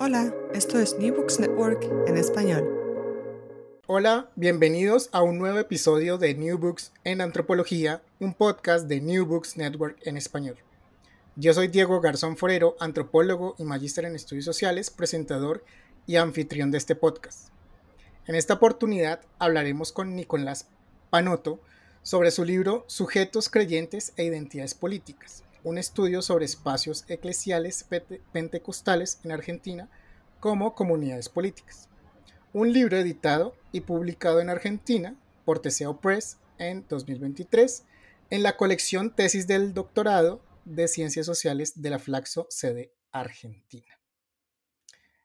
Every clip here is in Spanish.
Hola, esto es New Books Network en español. Hola, bienvenidos a un nuevo episodio de New Books en Antropología, un podcast de New Books Network en español. Yo soy Diego Garzón Forero, antropólogo y magíster en estudios sociales, presentador y anfitrión de este podcast. En esta oportunidad hablaremos con Nicolás Panoto sobre su libro Sujetos creyentes e identidades políticas, un estudio sobre espacios eclesiales pentecostales en Argentina como comunidades políticas. Un libro editado y publicado en Argentina por Teseo Press en 2023 en la colección Tesis del Doctorado de Ciencias Sociales de la Flaxo sede Argentina.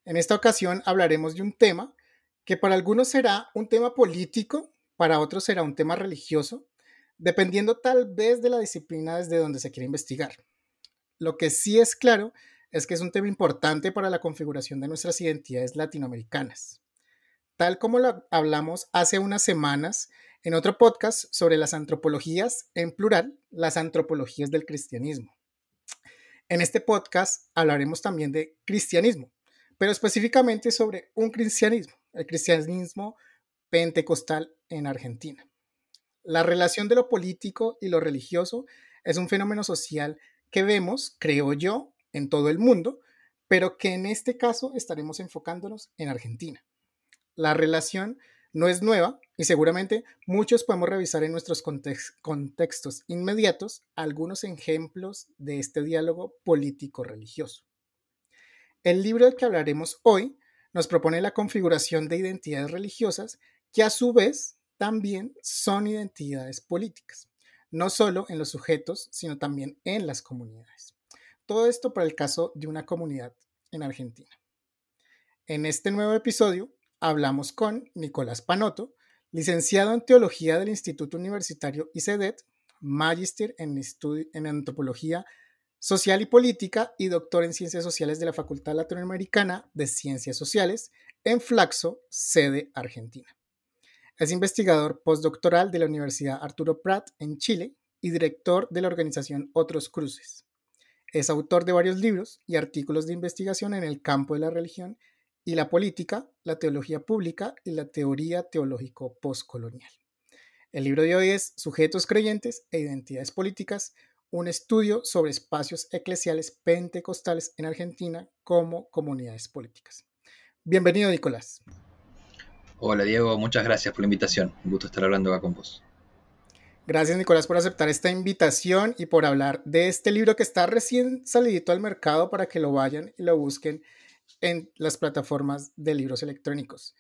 En esta ocasión hablaremos de un tema que para algunos será un tema político, para otros será un tema religioso, dependiendo tal vez de la disciplina desde donde se quiere investigar. Lo que sí es claro es que es un tema importante para la configuración de nuestras identidades latinoamericanas. Tal como lo hablamos hace unas semanas en otro podcast sobre las antropologías, en plural, las antropologías del cristianismo. En este podcast hablaremos también de cristianismo, pero específicamente sobre un cristianismo, el cristianismo pentecostal en Argentina. La relación de lo político y lo religioso es un fenómeno social que vemos, creo yo, en todo el mundo, pero que en este caso estaremos enfocándonos en Argentina. La relación no es nueva y seguramente muchos podemos revisar en nuestros contextos inmediatos algunos ejemplos de este diálogo político-religioso. El libro del que hablaremos hoy nos propone la configuración de identidades religiosas que a su vez también son identidades políticas, no solo en los sujetos, sino también en las comunidades. Todo esto para el caso de una comunidad en Argentina. En este nuevo episodio hablamos con Nicolás Panoto, licenciado en Teología del Instituto Universitario ICEDET, magíster en, en Antropología Social y Política y doctor en Ciencias Sociales de la Facultad Latinoamericana de Ciencias Sociales en Flaxo, sede Argentina. Es investigador postdoctoral de la Universidad Arturo Prat en Chile y director de la organización Otros Cruces. Es autor de varios libros y artículos de investigación en el campo de la religión y la política, la teología pública y la teoría teológico postcolonial. El libro de hoy es Sujetos creyentes e identidades políticas, un estudio sobre espacios eclesiales pentecostales en Argentina como comunidades políticas. Bienvenido, Nicolás. Hola Diego, muchas gracias por la invitación. Un gusto estar hablando acá con vos. Gracias Nicolás por aceptar esta invitación y por hablar de este libro que está recién salidito al mercado para que lo vayan y lo busquen en las plataformas de libros electrónicos.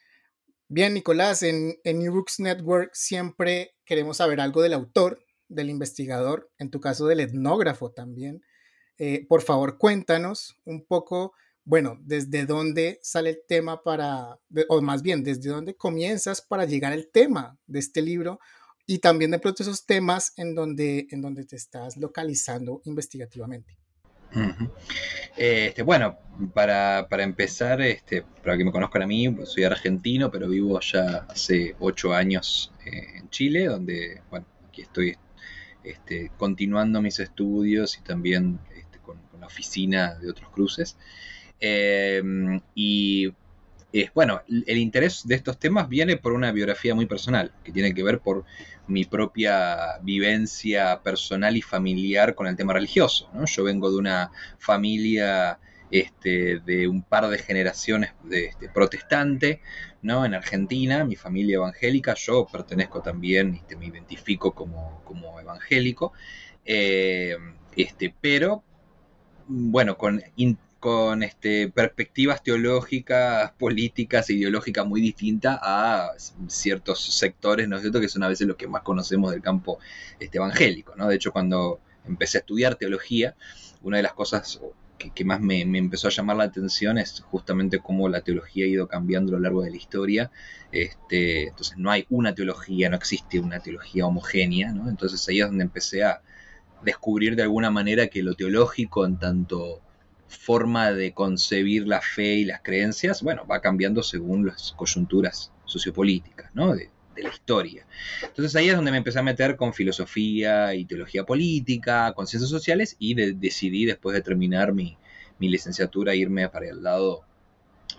Bien, Nicolás, en, en New Books Network siempre queremos saber algo del autor, del investigador, en tu caso del etnógrafo también. Eh, por favor, cuéntanos un poco bueno, ¿desde dónde sale el tema para, o más bien, desde dónde comienzas para llegar al tema de este libro? Y también de pronto esos temas en donde, en donde te estás localizando investigativamente. este, bueno, para, empezar, este, para que me conozcan a mí, soy argentino, pero vivo ya hace ocho años eh, en Chile, donde, aquí estoy este, continuando mis estudios y también este, con, la oficina de otros cruces. Em, y bueno, el interés de estos temas viene por una biografía muy personal, que tiene que ver por mi propia vivencia personal y familiar con el tema religioso. Yo vengo de una familia este, de un par de generaciones de, este, protestante ¿no? en Argentina, mi familia evangélica, yo pertenezco también, este, me identifico como, como evangélico, eh, este, pero bueno, con con este, perspectivas teológicas, políticas ideológicas muy distintas a ciertos sectores, ¿no es cierto?, que son a veces los que más conocemos del campo este, evangélico, ¿no? De hecho, cuando empecé a estudiar teología, una de las cosas que, más me, empezó a llamar la atención es justamente cómo la teología ha ido cambiando a lo largo de la historia. Este, entonces no hay una teología, no existe una teología homogénea, ¿no? Entonces ahí es donde empecé a descubrir de alguna manera que lo teológico en tanto forma de concebir la fe y las creencias, bueno, va cambiando según las coyunturas sociopolíticas, ¿no? De, la historia. Entonces ahí es donde me empecé a meter con filosofía y teología política, con ciencias sociales y decidí después de terminar mi, licenciatura irme para el lado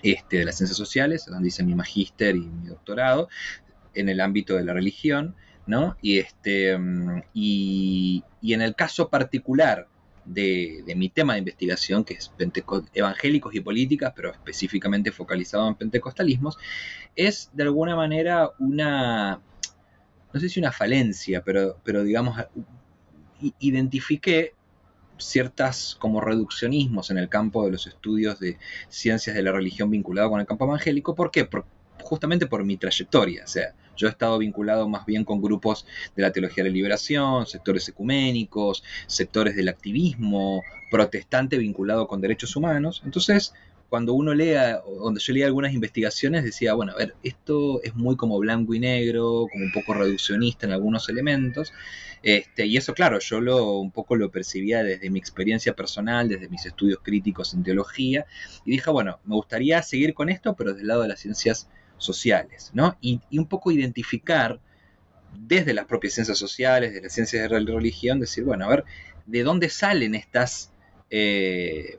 este, de las ciencias sociales, donde hice mi magíster y mi doctorado, en el ámbito de la religión, ¿no? Y, este, mm, y, en el caso particular de, mi tema de investigación, que es evangélicos y políticas, pero específicamente focalizado en pentecostalismos, es de alguna manera una, no sé si una falencia, pero, pero digamos, identifiqué ciertas como reduccionismos en el campo de los estudios de ciencias de la religión vinculado con el campo evangélico. ¿Por qué? justamente por mi trayectoria. O sea, yo he estado vinculado más bien con grupos de la teología de la liberación, sectores ecuménicos, sectores del activismo, protestante vinculado con derechos humanos. Entonces, cuando uno lea, donde yo leía algunas investigaciones, decía, bueno, a ver, esto es muy como blanco y negro, como un poco reduccionista en algunos elementos. Este, y eso, claro, yo lo, un poco lo percibía desde mi experiencia personal, desde mis estudios críticos en teología, y dije, bueno, me gustaría seguir con esto, pero desde el lado de las ciencias sociales, ¿no? Y, un poco identificar desde las propias ciencias sociales, de las ciencias de la religión, decir, bueno, a ver, ¿de dónde salen estas... Eh,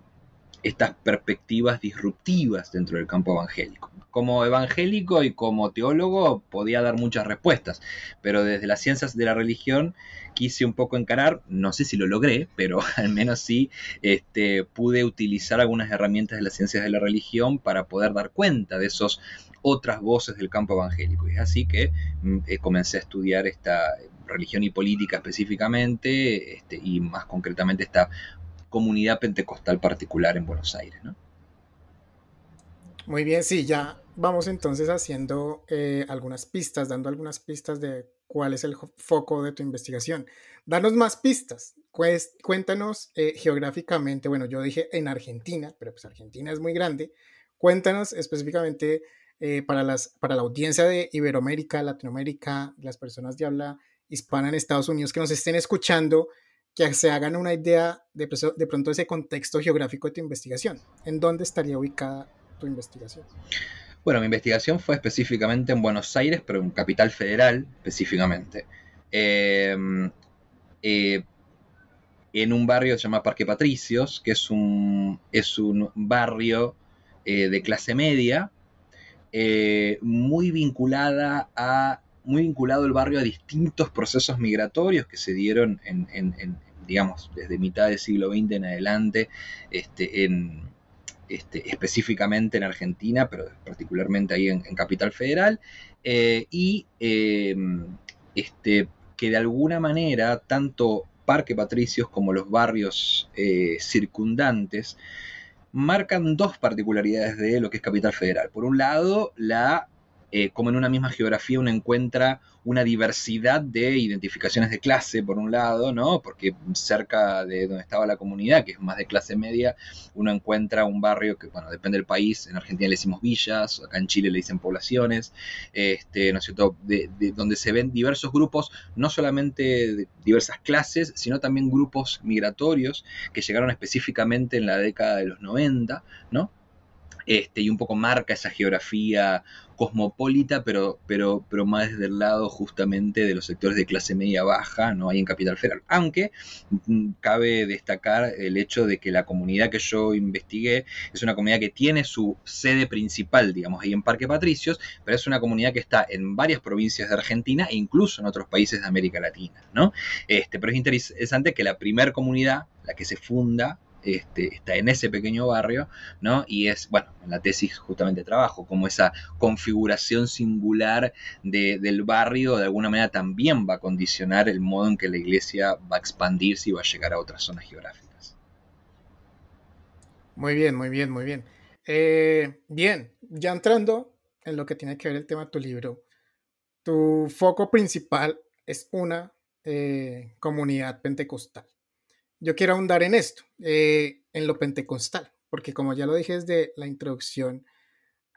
estas perspectivas disruptivas dentro del campo evangélico. Como evangélico y como teólogo podía dar muchas respuestas, pero desde las ciencias de la religión quise un poco encarar, no sé si lo logré, pero al menos sí este, pude utilizar algunas herramientas de las ciencias de la religión para poder dar cuenta de esas otras voces del campo evangélico. Y es así que mm, eh, comencé a estudiar esta religión y política específicamente, este, y más concretamente esta comunidad pentecostal particular en Buenos Aires. ¿no? Muy bien, sí, ya vamos entonces haciendo eh, algunas pistas, dando algunas pistas de cuál es el foco de tu investigación. Danos más pistas. Cuéntanos eh, geográficamente, bueno, yo dije en Argentina, pero pues Argentina es muy grande. Cuéntanos específicamente eh, para, las, para la audiencia de Iberoamérica, Latinoamérica, las personas de habla hispana en Estados Unidos que nos estén escuchando, que se hagan una idea de, de pronto ese contexto geográfico de tu investigación. ¿En dónde estaría ubicada tu investigación? Bueno, mi investigación fue específicamente en Buenos Aires, pero en Capital Federal específicamente. Em, eh, en un barrio que se llama Parque Patricios, que es un, es un barrio eh, de clase media, eh, muy vinculada a muy vinculado el barrio a distintos procesos migratorios que se dieron en, digamos, desde mitad del siglo XX en adelante, este, este, específicamente en Argentina, pero particularmente ahí en, Capital Federal, eh, y eh, este, que de alguna manera tanto Parque Patricios como los barrios eh, circundantes marcan dos particularidades de lo que es Capital Federal. Por un lado, la eh, como en una misma geografía uno encuentra una diversidad de identificaciones de clase, por un lado, ¿no? Porque cerca de donde estaba la comunidad, que es más de clase media, uno encuentra un barrio que, bueno, depende del país, en Argentina le decimos villas, acá en Chile le dicen poblaciones, este, ¿no es cierto?, de, donde se ven diversos grupos, no solamente de diversas clases, sino también grupos migratorios que llegaron específicamente en la década de los 90, ¿no? Este, y un poco marca esa geografía cosmopolita, pero, pero, pero más desde el lado justamente de los sectores de clase media baja, no hay en Capital Federal. Aunque mm, cabe destacar el hecho de que la comunidad que yo investigué es una comunidad que tiene su sede principal, digamos, ahí en Parque Patricios, pero es una comunidad que está en varias provincias de Argentina e incluso en otros países de América Latina, ¿no? Este, pero es interesante que la primera comunidad, la que se funda este, está en ese pequeño barrio, ¿no? Y es, bueno, en la tesis justamente trabajo, como esa configuración singular del barrio de alguna manera también va a condicionar el modo en que la iglesia va a expandirse y va a llegar a otras zonas geográficas. Muy bien, muy bien, muy bien. Eh, bien, ya entrando en lo que tiene que ver el tema de tu libro, tu foco principal es una eh, comunidad pentecostal yo quiero ahondar en esto, eh, en lo pentecostal, porque como ya lo dije desde la introducción,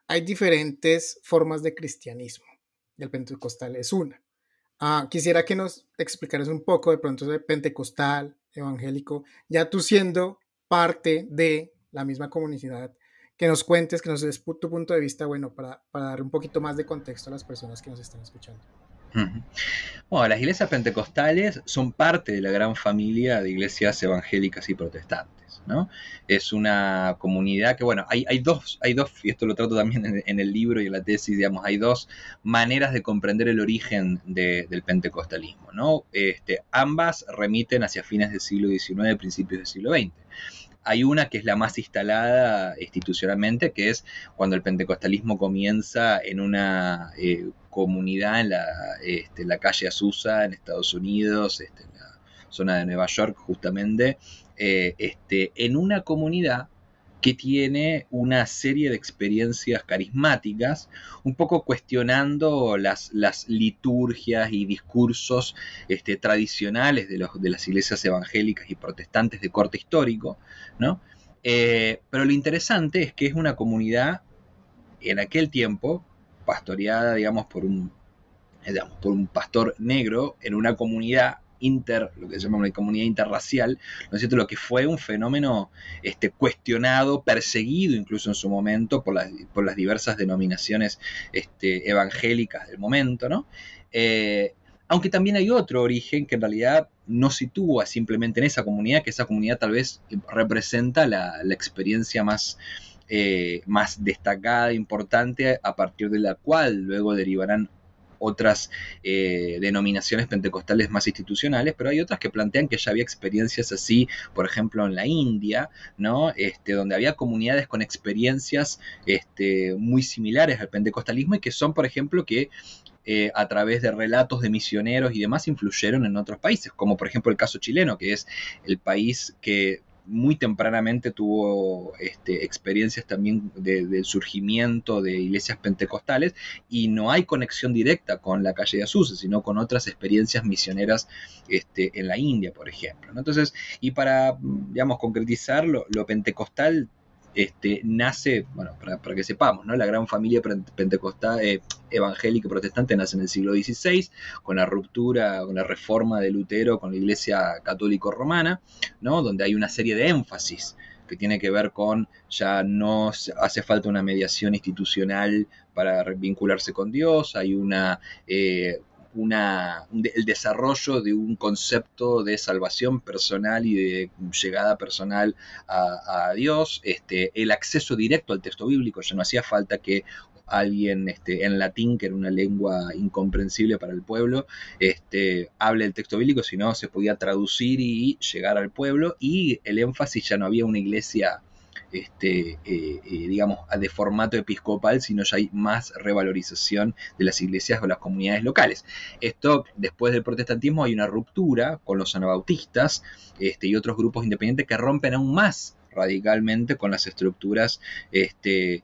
hay diferentes formas de cristianismo el pentecostal es una. Ah, quisiera que nos explicaras un poco de pronto de pentecostal, evangélico, ya tú siendo parte de la misma comunidad, que nos cuentes, que nos des tu punto de vista, bueno, para, para dar un poquito más de contexto a las personas que nos están escuchando. Bueno, las iglesias pentecostales son parte de la gran familia de iglesias evangélicas y protestantes, ¿no? Es una comunidad que, bueno, hay, dos, hay dos, y esto lo trato también en, el libro y en la tesis, digamos, hay dos maneras de comprender el origen del pentecostalismo, ¿no? Este, ambas remiten hacia fines del siglo XIX, principios del siglo XX hay una que es la más instalada institucionalmente, que es cuando el pentecostalismo comienza en una eh, comunidad en la, este, calle Azusa, en Estados Unidos, este, en la zona de Nueva York justamente, eh, este, en una comunidad que tiene una serie de experiencias carismáticas, un poco cuestionando las, las liturgias y discursos este, tradicionales de, los, de, las iglesias evangélicas y protestantes de corte histórico, ¿no? Eh, pero lo interesante es que es una comunidad en aquel tiempo pastoreada, digamos, por un, digamos, por un pastor negro en una comunidad inter, lo que se llama una comunidad interracial, ¿no es cierto? Lo que fue un fenómeno este, cuestionado, perseguido incluso en su momento por las, diversas denominaciones este, evangélicas del momento, ¿no? Eh, aunque también hay otro origen que en realidad no sitúa simplemente en esa comunidad, que esa comunidad tal vez representa la, experiencia más, eh, más destacada, importante, a partir de la cual luego derivarán otras eh, denominaciones pentecostales más institucionales, pero hay otras que plantean que ya había experiencias así, por ejemplo, en la India, ¿no? Este, donde había comunidades con experiencias este, muy similares al pentecostalismo y que son, por ejemplo, que eh, a través de relatos de misioneros y demás influyeron en otros países, como por ejemplo el caso chileno, que es el país que muy tempranamente tuvo este, experiencias también del surgimiento de iglesias pentecostales y no hay conexión directa con la calle de Azusa, sino con otras experiencias misioneras este, en la India, por ejemplo. Entonces, y para, digamos, concretizar, lo pentecostal este, nace, bueno, para, que sepamos, ¿no? La gran familia pentecostal, eh, evangélica protestante nace en el siglo XVI, con la ruptura, con la reforma de Lutero con la Iglesia católico romana, ¿no? Donde hay una serie de énfasis que tiene que ver con ya no hace falta una mediación institucional para vincularse con Dios, hay una eh, una, el desarrollo de un concepto de salvación personal y de llegada personal a, Dios, este, el acceso directo al texto bíblico, ya no hacía falta que alguien este, en latín, que era una lengua incomprensible para el pueblo, este, hable el texto bíblico, sino se podía traducir y llegar al pueblo, y el énfasis ya no había una iglesia este, eh, eh, digamos, de formato episcopal, sino ya hay más revalorización de las iglesias o las comunidades locales. Esto, después del protestantismo, hay una ruptura con los anabautistas este, y otros grupos independientes que rompen aún más radicalmente con las estructuras este,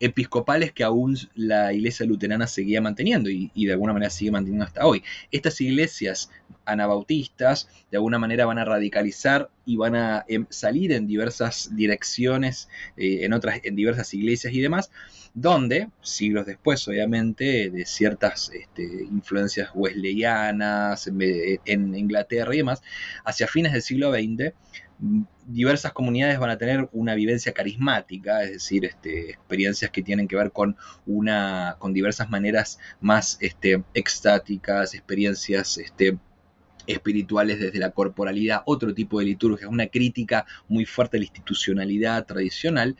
episcopales que aún la iglesia luterana seguía manteniendo y, de alguna manera sigue manteniendo hasta hoy. Estas iglesias anabautistas de alguna manera van a radicalizar y van a em, salir en diversas direcciones, eh, en otras, en diversas iglesias y demás, donde, siglos después, obviamente, de ciertas este, influencias wesleyanas en Inglaterra y demás, hacia fines del siglo XX, diversas comunidades van a tener una vivencia carismática, es decir, este, experiencias que tienen que ver con, una, con diversas maneras más este, extáticas, experiencias este, espirituales desde la corporalidad, otro tipo de liturgia, una crítica muy fuerte a la institucionalidad tradicional,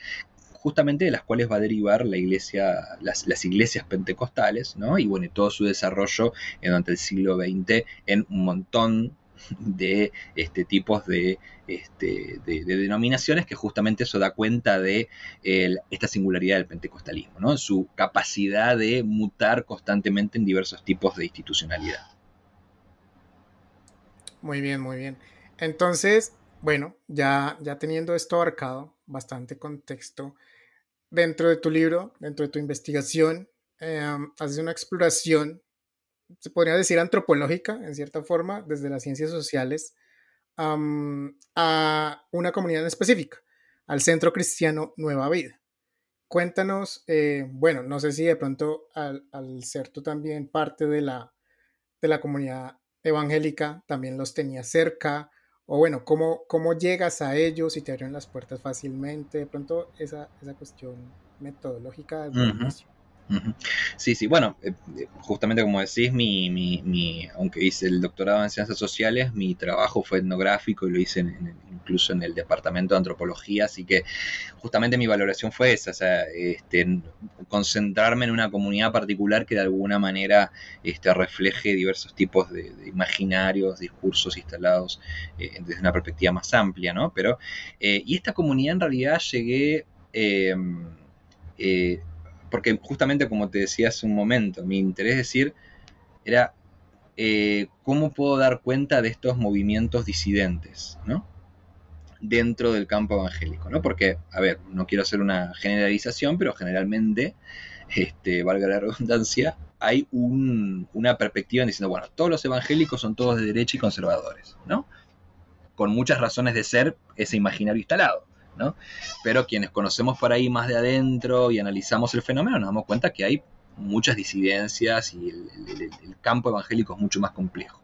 justamente de las cuales va a derivar la iglesia, las, iglesias pentecostales, ¿no? Y bueno, todo su desarrollo durante el siglo XX en un montón de este, tipos de, este, de, denominaciones que justamente eso da cuenta de esta singularidad del pentecostalismo, ¿no? su capacidad de mutar constantemente en diversos tipos de institucionalidad. Muy bien, muy bien. Entonces, bueno, ya, ya teniendo esto abarcado, bastante contexto, dentro de tu libro, dentro de tu investigación, em, haces una exploración se podría decir antropológica, en cierta forma, desde las ciencias sociales, a una comunidad específica, al Centro Cristiano Nueva Vida. Cuéntanos, eh, bueno, no sé si de pronto al, ser tú también parte de la, de la comunidad evangélica, también los tenías cerca, o bueno, ¿cómo, cómo llegas a ellos y te abren las puertas fácilmente, de pronto esa, esa cuestión metodológica del inicio. Sí, sí, bueno, eh, justamente como decís, mi, mi, aunque hice el doctorado en ciencias sociales, mi trabajo fue etnográfico y lo hice incluso en el departamento de antropología, así que justamente mi valoración fue esa, o sea, este, concentrarme en una comunidad particular que de alguna manera este, refleje diversos tipos de, imaginarios, discursos instalados eh, desde una perspectiva más amplia, ¿no? Pero, eh, y esta comunidad en realidad llegué... Eh, porque justamente como te decía hace un momento, mi interés decir era eh, cómo puedo dar cuenta de estos movimientos disidentes, ¿no? Dentro del campo evangélico, ¿no? Porque, a ver, no quiero hacer una generalización, pero generalmente, este, valga la redundancia, hay una perspectiva diciendo, bueno, todos los evangélicos son todos de derecha y conservadores, ¿no? Con muchas razones de ser ese imaginario instalado. Pero quienes conocemos por ahí más de adentro y analizamos el fenómeno, nos damos cuenta que hay muchas disidencias y el, campo evangélico es mucho más complejo,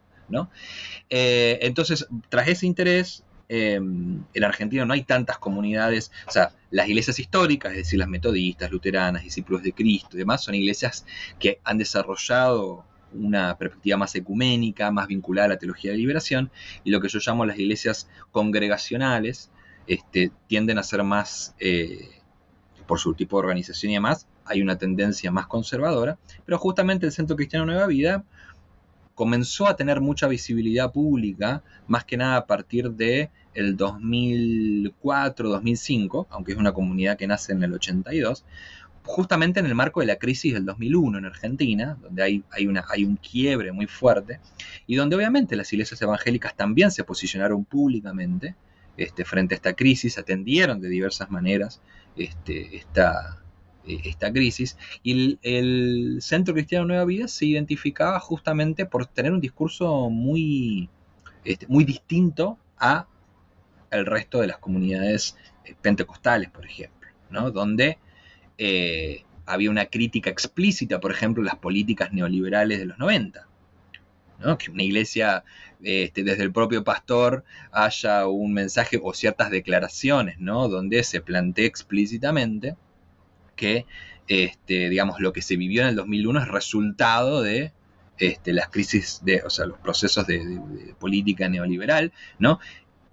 eh, entonces, tras ese interés, em, en Argentina no hay tantas comunidades, o sea, las iglesias históricas, es decir, las metodistas, luteranas, discípulos de Cristo y demás, son iglesias que han desarrollado una perspectiva más ecuménica, más vinculada a la teología de liberación, y lo que yo llamo las iglesias congregacionales, este, tienden a ser más, eh, por su tipo de organización y demás, hay una tendencia más conservadora, pero justamente el Centro Cristiano Nueva Vida comenzó a tener mucha visibilidad pública, más que nada a partir de el 2004-2005, aunque es una comunidad que nace en el 82, justamente en el marco de la crisis del 2001 en Argentina, donde hay, hay, una, hay un quiebre muy fuerte, y donde obviamente las iglesias evangélicas también se posicionaron públicamente, este, frente a esta crisis, atendieron de diversas maneras este, esta, eh, esta crisis. Y el, Centro Cristiano Nueva Vida se identificaba justamente por tener un discurso muy, este, muy distinto a el resto de las comunidades eh, pentecostales, por ejemplo, ¿no? donde eh, había una crítica explícita, por ejemplo, las políticas neoliberales de los 90 que una iglesia, este, desde el propio pastor, haya un mensaje o ciertas declaraciones, ¿no? donde se plantea explícitamente que, este, digamos, lo que se vivió en el 2001 es resultado de este, las crisis, de, o sea, los procesos de, de política neoliberal, ¿no?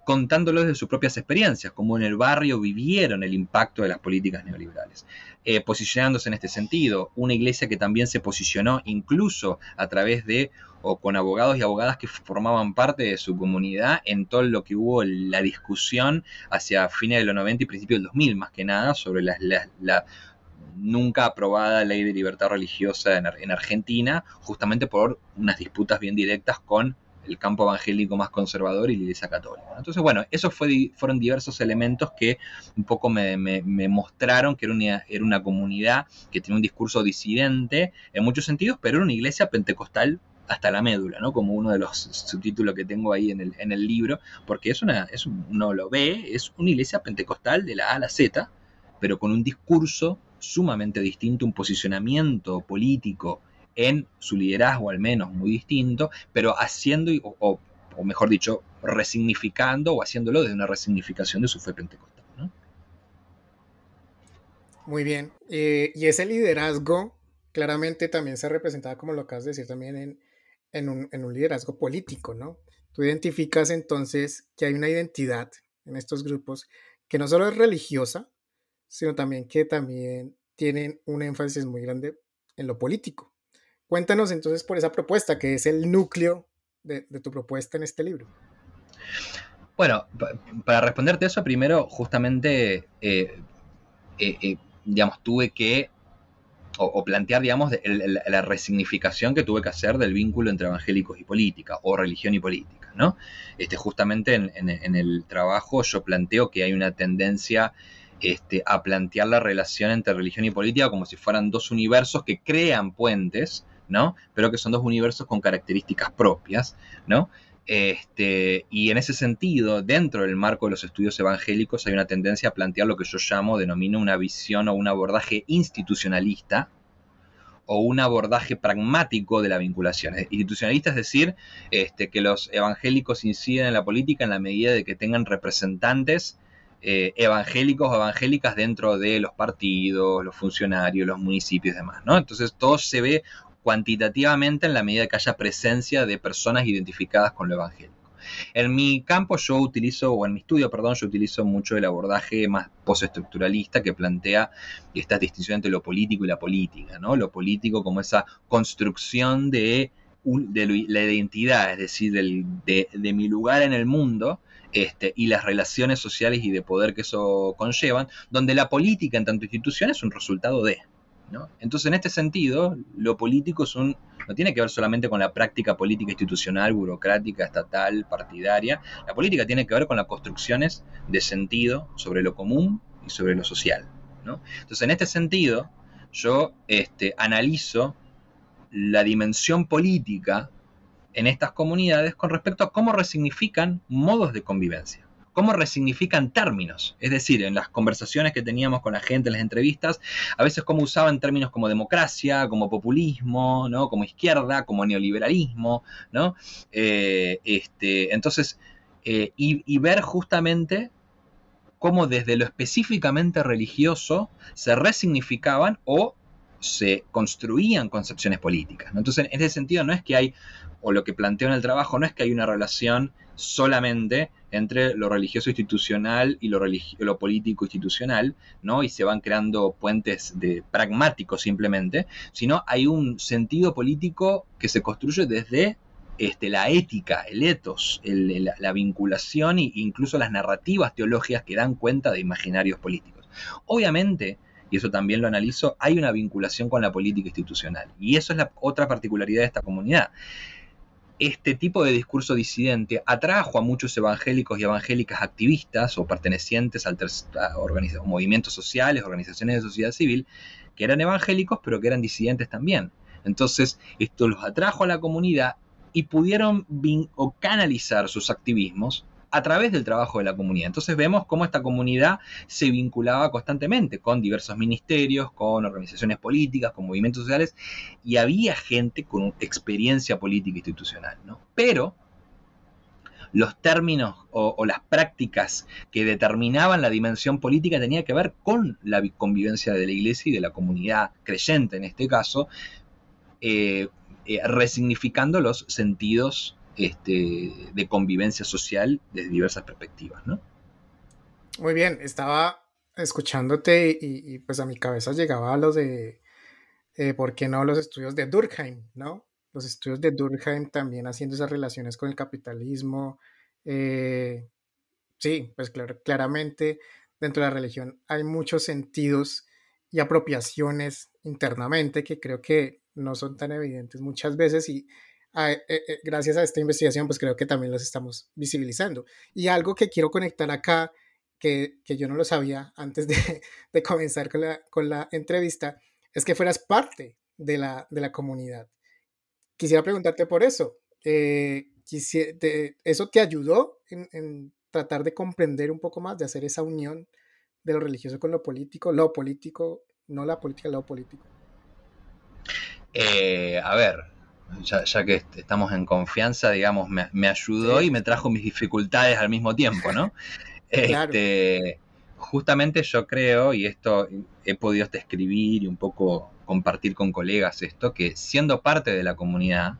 Contándolo desde sus propias experiencias, como en el barrio vivieron el impacto de las políticas neoliberales. Eh, posicionándose en este sentido, una iglesia que también se posicionó incluso a través de o con abogados y abogadas que formaban parte de su comunidad en todo lo que hubo la discusión hacia fines de los 90 y principios del 2000, más que nada, sobre la, la, nunca aprobada ley de libertad religiosa en, en Argentina, justamente por unas disputas bien directas con el campo evangélico más conservador y la iglesia católica. Entonces, bueno, esos fueron diversos elementos que un poco me, mostraron que era una, comunidad que tenía un discurso disidente en muchos sentidos, pero era una iglesia pentecostal hasta la médula, ¿no? Como uno de los subtítulos que tengo ahí en el, en el libro, porque es una, es uno lo ve, es una iglesia pentecostal de la A a la Z, pero con un discurso sumamente distinto, un posicionamiento político en su liderazgo al menos muy distinto, pero haciendo, o, mejor dicho, resignificando o haciéndolo desde una resignificación de su fe pentecostal. Muy bien. Eh, y ese liderazgo claramente también se representaba, como lo acabas de decir, también en, un, en un liderazgo político, ¿no? Tú identificas entonces que hay una identidad en estos grupos que no solo es religiosa, sino también que también tienen un énfasis muy grande en lo político. Cuéntanos entonces por esa propuesta, que es el núcleo de, tu propuesta en este libro. Bueno, para responderte eso, primero, justamente, eh, eh, eh, digamos, tuve que, o, plantear, digamos, la resignificación que tuve que hacer del vínculo entre evangélicos y política, o religión y política, ¿no? Este, justamente en, el trabajo yo planteo que hay una tendencia este, a plantear la relación entre religión y política como si fueran dos universos que crean puentes, ¿no? Pero que son dos universos con características propias, ¿no? Este, y en ese sentido, dentro del marco de los estudios evangélicos hay una tendencia a plantear lo que yo llamo, denomino una visión o un abordaje institucionalista o un abordaje pragmático de la vinculación. Institucionalista es decir, este, que los evangélicos inciden en la política en la medida de que tengan representantes eh, evangélicos o evangélicas dentro de los partidos, los funcionarios, los municipios y demás, ¿no? Entonces todo se ve cuantitativamente en la medida que haya presencia de personas identificadas con lo evangélico. En mi campo yo utilizo, o en mi estudio, perdón, yo utilizo mucho el abordaje más postestructuralista que plantea esta distinción entre lo político y la política, ¿no? Lo político como esa construcción de, la identidad, es decir, de, de mi lugar en el mundo, este, y las relaciones sociales y de poder que eso conllevan, donde la política en tanto institución es un resultado de. Entonces, en este sentido, lo político no tiene que ver solamente con la práctica política institucional, burocrática, estatal, partidaria. La política tiene que ver con las construcciones de sentido sobre lo común y sobre lo social. Entonces, en este sentido, yo este, analizo la dimensión política en estas comunidades con respecto a cómo resignifican modos de convivencia cómo resignifican términos. Es decir, en las conversaciones que teníamos con la gente, en las entrevistas, a veces cómo usaban términos como democracia, como populismo, ¿no? como izquierda, como neoliberalismo, ¿no? Eh, este, entonces, eh, y, ver justamente cómo desde lo específicamente religioso se resignificaban o se construían concepciones políticas. Entonces, en ese sentido, no es que hay, o lo que planteo en el trabajo, no es que hay una relación solamente entre lo religioso institucional y lo, lo político institucional, ¿no? Y se van creando puentes de pragmáticos simplemente, sino hay un sentido político que se construye desde este, la ética, el etos, la, vinculación e incluso las narrativas teológicas que dan cuenta de imaginarios políticos. Obviamente, y eso también lo analizo, hay una vinculación con la política institucional. Y eso es la otra particularidad de esta comunidad este tipo de discurso disidente atrajo a muchos evangélicos y evangélicas activistas o pertenecientes a, movimientos sociales, organizaciones de sociedad civil, que eran evangélicos pero que eran disidentes también. Entonces, esto los atrajo a la comunidad y pudieron o canalizar sus activismos a través del trabajo de la comunidad. Entonces vemos cómo esta comunidad se vinculaba constantemente con diversos ministerios, con organizaciones políticas, con movimientos sociales, y había gente con experiencia política institucional. Pero los términos o, las prácticas que determinaban la dimensión política tenían que ver con la convivencia de la iglesia y de la comunidad creyente en este caso, eh, eh, resignificando los sentidos este, de convivencia social desde diversas perspectivas, ¿no? Muy bien, estaba escuchándote y, pues a mi cabeza llegaba lo de, eh, ¿por qué no los estudios de Durkheim, ¿no? Los estudios de Durkheim también haciendo esas relaciones con el capitalismo. Eh, sí, pues claro, claramente dentro de la religión hay muchos sentidos y apropiaciones internamente que creo que no son tan evidentes muchas veces y eh, eh, gracias a esta investigación, pues creo que también los estamos visibilizando. Y algo que quiero conectar acá, que, que yo no lo sabía antes de, de comenzar con la, con la, entrevista, es que fueras parte de la, de la comunidad. Quisiera preguntarte por eso. Eh, ¿Eso te ayudó en, en tratar de comprender un poco más, de hacer esa unión de lo religioso con lo político, lo político, no la política, lo político? a ver, ya, que estamos en confianza, digamos, me, ayudó y me trajo mis dificultades al mismo tiempo, ¿no? Este, justamente yo creo, y esto he podido hasta escribir y un poco compartir con colegas esto, que siendo parte de la comunidad,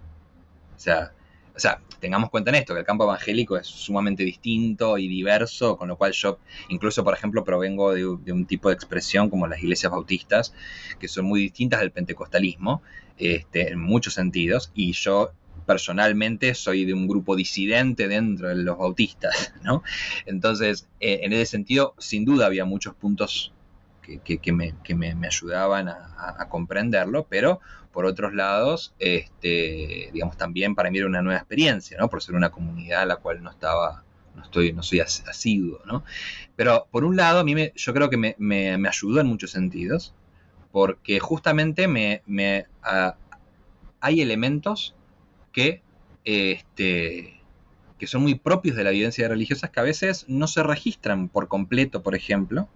o sea, o sea, tengamos cuenta en esto, que el campo evangélico es sumamente distinto y diverso, con lo cual yo incluso, por ejemplo, provengo de, un tipo de expresión como las iglesias bautistas, que son muy distintas del pentecostalismo, este, en muchos sentidos, y yo personalmente soy de un grupo disidente dentro de los bautistas, ¿no? Entonces, eh, en ese sentido, sin duda había muchos puntos que, me, ayudaban a, comprenderlo, pero por otros lados, este, digamos, también para mí era una nueva experiencia, ¿no? Por ser una comunidad a la cual no estaba, no estoy, no soy asiduo, ¿no? Pero por un lado, a mí me, yo creo que me, me ayudó en muchos sentidos, porque justamente me, hay elementos que, este, que son muy propios de la evidencia religiosa que a veces no se registran por completo, por ejemplo,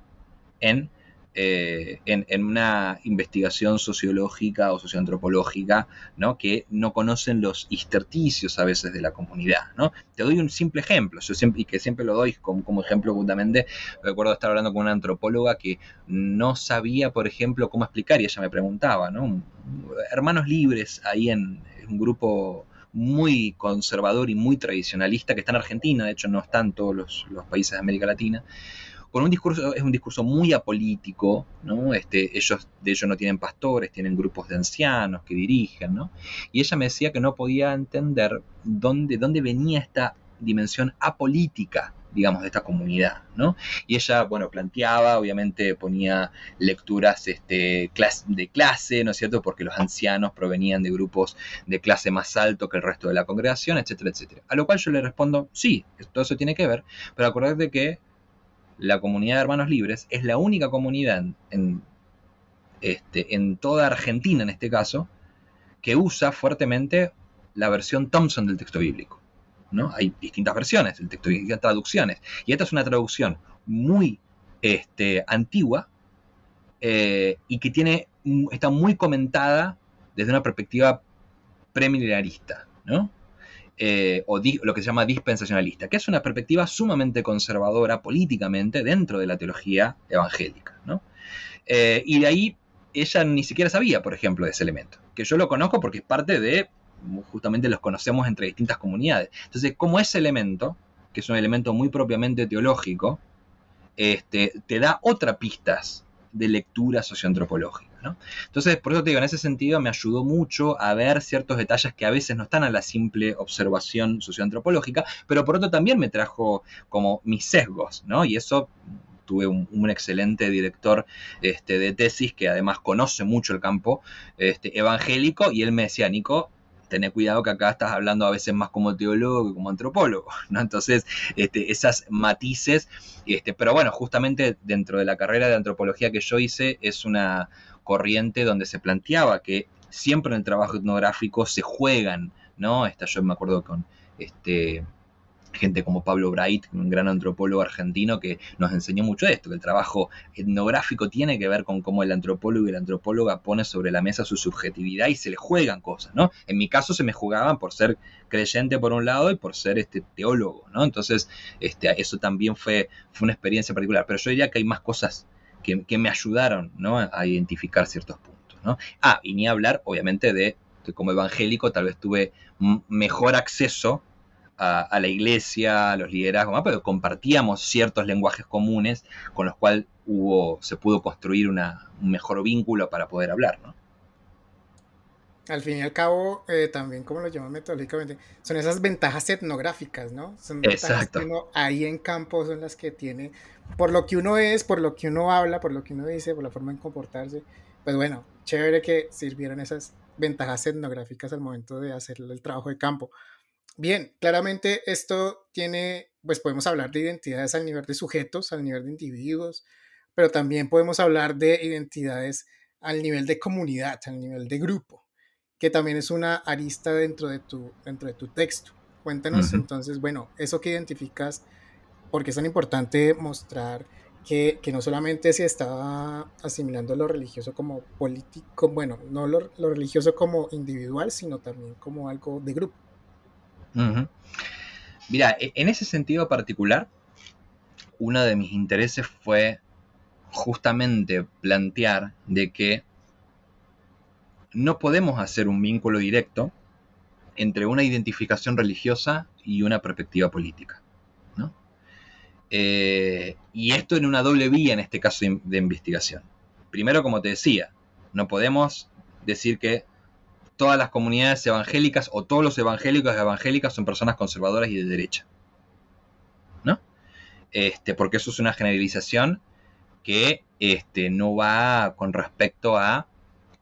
en eh, en, una investigación sociológica o socioantropológica, ¿no? Que no conocen los intersticios a veces de la comunidad, ¿no? Te doy un simple ejemplo, yo siempre, y que siempre lo doy como, como ejemplo justamente, recuerdo estar hablando con una antropóloga que no sabía, por ejemplo, cómo explicar, y ella me preguntaba, ¿no? Hermanos libres ahí en, un grupo muy conservador y muy tradicionalista que está en Argentina, de hecho no están todos los, los países de América Latina, con un discurso, es un discurso muy apolítico, ¿no? Este, ellos, de ellos no tienen pastores, tienen grupos de ancianos que dirigen, ¿no? Y ella me decía que no podía entender dónde, dónde venía esta dimensión apolítica digamos, de esta comunidad, ¿no? Y ella, bueno, planteaba, obviamente ponía lecturas este, de clase, ¿no es cierto? Porque los ancianos provenían de grupos de clase más alto que el resto de la congregación, etcétera, etcétera. A lo cual yo le respondo, sí, todo eso tiene que ver, pero acordate que la comunidad de hermanos libres es la única comunidad en, este, en toda Argentina, en este caso, que usa fuertemente la versión Thompson del texto bíblico. ¿no? Hay distintas versiones del texto bíblico, traducciones. Y esta es una traducción muy este, antigua eh, y que tiene, está muy comentada desde una perspectiva premilenarista, ¿no? Eh, o lo que se llama dispensacionalista, que es una perspectiva sumamente conservadora políticamente dentro de la teología evangélica. Eh, y de ahí ella ni siquiera sabía, por ejemplo, de ese elemento, que yo lo conozco porque es parte de, justamente los conocemos entre distintas comunidades. Entonces, como ese elemento, que es un elemento muy propiamente teológico, este, te da otras pistas de lectura socioantropológica. Entonces, por eso te digo, en ese sentido me ayudó mucho a ver ciertos detalles que a veces no están a la simple observación socioantropológica, pero por otro también me trajo como mis sesgos, ¿no? Y eso tuve un, excelente director este, de tesis que además conoce mucho el campo este, evangélico y él me decía, Nico, tené cuidado que acá estás hablando a veces más como teólogo que como antropólogo, ¿no? Entonces, este, esas matices, este, pero bueno, justamente dentro de la carrera de antropología que yo hice es una, corriente donde se planteaba que siempre en el trabajo etnográfico se juegan, ¿no? Esta, yo me acuerdo con este, gente como Pablo Bright, un gran antropólogo argentino que nos enseñó mucho esto, que el trabajo etnográfico tiene que ver con cómo el antropólogo y la antropóloga pone sobre la mesa su subjetividad y se le juegan cosas, ¿no? En mi caso se me jugaban por ser creyente por un lado y por ser este teólogo, ¿no? Entonces, este, eso también fue, fue una experiencia particular, pero yo diría que hay más cosas que, me ayudaron a identificar ciertos puntos. ¿no? Ah, y ni hablar, obviamente, de que como evangélico tal vez tuve mejor acceso a, la iglesia, a los liderazgos, pero compartíamos ciertos lenguajes comunes con los cuales hubo, se pudo construir un mejor vínculo para poder hablar. ¿no? Al fin y al cabo, eh, también como lo llaman metodológicamente, son esas ventajas etnográficas, ¿no? Son ventajas que uno ahí en campo son las que tiene, por lo que uno es, por lo que uno habla, por lo que uno dice, por la forma de comportarse. Pues bueno, chévere que sirvieran esas ventajas etnográficas al momento de hacer el trabajo de campo. Bien, claramente esto tiene, pues podemos hablar de identidades al nivel de sujetos, al nivel de individuos, pero también podemos hablar de identidades al nivel de comunidad, al nivel de grupo que también es una arista dentro de tu, dentro de tu texto. Cuéntanos entonces, bueno, eso que identificas, porque es tan importante mostrar que, que, no solamente se está asimilando lo religioso como político, bueno, no lo, lo religioso como individual, sino también como algo de grupo. Mira, e, en ese sentido particular, uno de mis intereses fue justamente plantear de que no podemos hacer un vínculo directo entre una identificación religiosa y una perspectiva política. Eh, y esto en una doble vía en este caso de investigación. Primero, como te decía, no podemos decir que todas las comunidades evangélicas o todos los evangélicos evangélicas son personas conservadoras y de derecha. ¿No? Este, porque eso es una generalización que este, no va con respecto a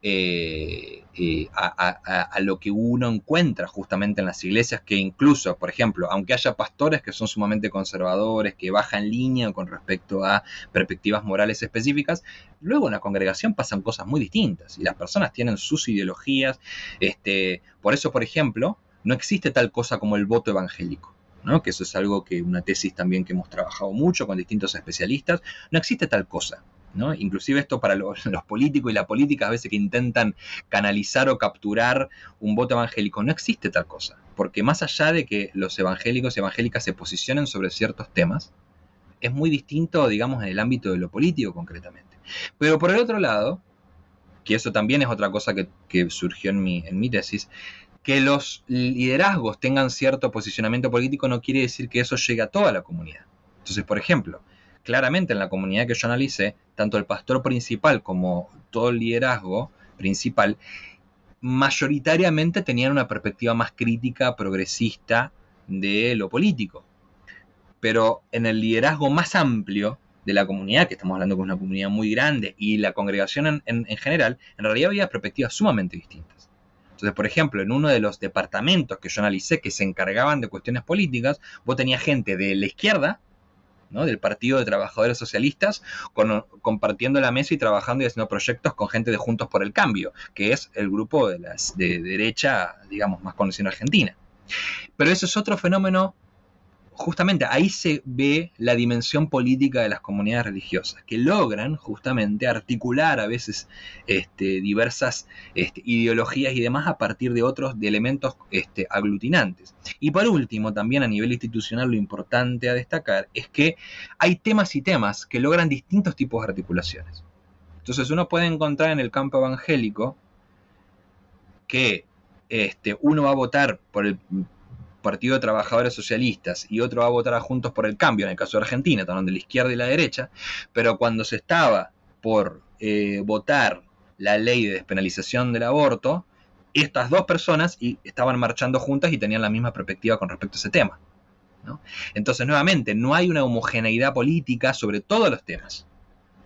eh, eh, a, lo que uno encuentra justamente en las iglesias, que incluso, por ejemplo, aunque haya pastores que son sumamente conservadores, que bajan línea con respecto a perspectivas morales específicas, luego en la congregación pasan cosas muy distintas y las personas tienen sus ideologías. Este, por eso, por ejemplo, no existe tal cosa como el voto evangélico. ¿no? que eso es algo que una tesis también que hemos trabajado mucho con distintos especialistas, no existe tal cosa. ¿No? Inclusive esto para los, políticos y la política a veces que intentan canalizar o capturar un voto evangélico. No existe tal cosa, porque más allá de que los evangélicos y evangélicas se posicionen sobre ciertos temas, es muy distinto, digamos, en el ámbito de lo político concretamente. Pero por el otro lado, que eso también es otra cosa que, surgió en mi, en mi tesis, que los liderazgos tengan cierto posicionamiento político no quiere decir que eso llegue a toda la comunidad. Entonces, por ejemplo, claramente en la comunidad que yo analicé, tanto el pastor principal como todo el liderazgo principal, mayoritariamente tenían una perspectiva más crítica, progresista de lo político. Pero en el liderazgo más amplio de la comunidad, que estamos hablando con una comunidad muy grande, y la congregación en, general, en realidad había perspectivas sumamente distintas. Entonces, por ejemplo, en uno de los departamentos que yo analicé que se encargaban de cuestiones políticas, vos tenías gente de la izquierda, ¿no? del Partido de Trabajadores Socialistas, compartiendo la mesa y trabajando y haciendo proyectos con gente de Juntos por el Cambio, que es el grupo de, las, de derecha, digamos, más conocido en Argentina. Pero eso es otro fenómeno justamente ahí se ve la dimensión política de las comunidades religiosas, que logran justamente articular a veces este, diversas este, ideologías y demás a partir de otros de elementos este, aglutinantes. Y por último, también a nivel institucional, lo importante a destacar es que hay temas y temas que logran distintos tipos de articulaciones. Entonces uno puede encontrar en el campo evangélico que este, uno va a votar por el Partido de Trabajadores Socialistas y otro va a votar Juntos por el Cambio, en el caso de Argentina, también de la izquierda y la derecha, pero cuando se estaba por eh, votar la ley de despenalización del aborto, estas dos personas estaban marchando juntas y tenían la misma perspectiva con respecto a ese tema. Entonces, nuevamente, no hay una homogeneidad política sobre todos los temas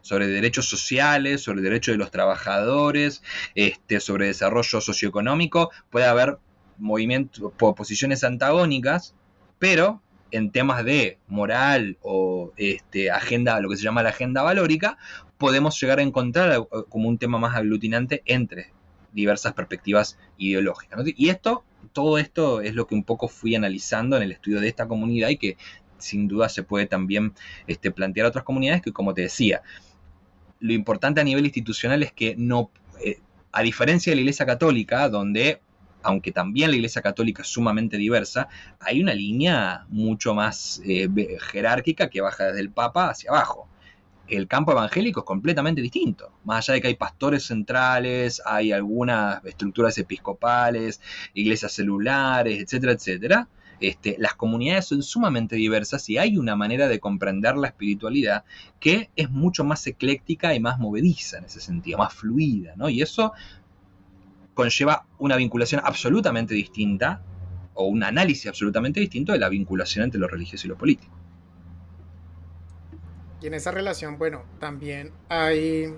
sobre derechos sociales, sobre derechos de los trabajadores, este, sobre desarrollo socioeconómico, puede haber movimientos, posiciones antagónicas, pero en temas de moral o este, agenda, lo que se llama la agenda valórica, podemos llegar a encontrar como un tema más aglutinante entre diversas perspectivas ideológicas. Y esto, todo esto es lo que un poco fui analizando en el estudio de esta comunidad y que sin duda se puede también este, plantear a otras comunidades que, como te decía, lo importante a nivel institucional es que no, eh, a diferencia de la Iglesia Católica, donde aunque también la Iglesia Católica es sumamente diversa, hay una línea mucho más eh, jerárquica que baja desde el Papa hacia abajo. El campo evangélico es completamente distinto. Más allá de que hay pastores centrales, hay algunas estructuras episcopales, iglesias celulares, etcétera, etcétera. Este, las comunidades son sumamente diversas y hay una manera de comprender la espiritualidad que es mucho más ecléctica y más movediza en ese sentido, más fluida, ¿no? Y eso conlleva una vinculación absolutamente distinta o un análisis absolutamente distinto de la vinculación entre lo religioso y lo político. Y en esa relación, bueno, también hay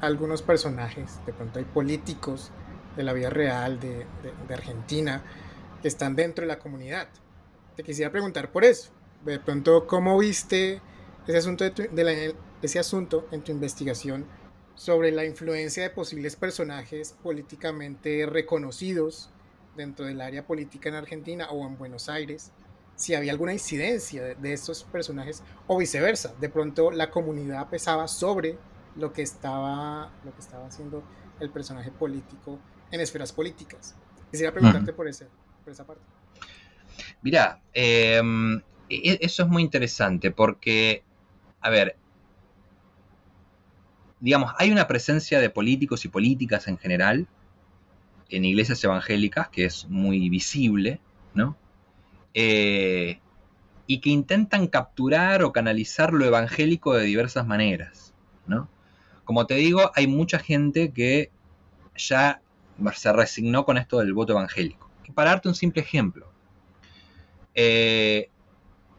algunos personajes, de pronto hay políticos de la vida real de, Argentina que están dentro de la comunidad. Te quisiera preguntar por eso. De pronto, ¿cómo viste ese asunto, de ese asunto en tu investigación? Sobre la influencia de posibles personajes políticamente reconocidos dentro del área política en Argentina o en Buenos Aires, si había alguna incidencia de, estos personajes o viceversa, de pronto la comunidad pesaba sobre lo que estaba, lo que estaba haciendo el personaje político en esferas políticas. Quisiera preguntarte por, ese, por esa parte. Mira, em, e, eso es muy interesante porque, a ver, digamos, hay una presencia de políticos y políticas en general en iglesias evangélicas que es muy visible, ¿no? Eh, y que intentan capturar o canalizar lo evangélico de diversas maneras, ¿no? Como te digo, hay mucha gente que ya se resignó con esto del voto evangélico. Y para darte un simple ejemplo, eh,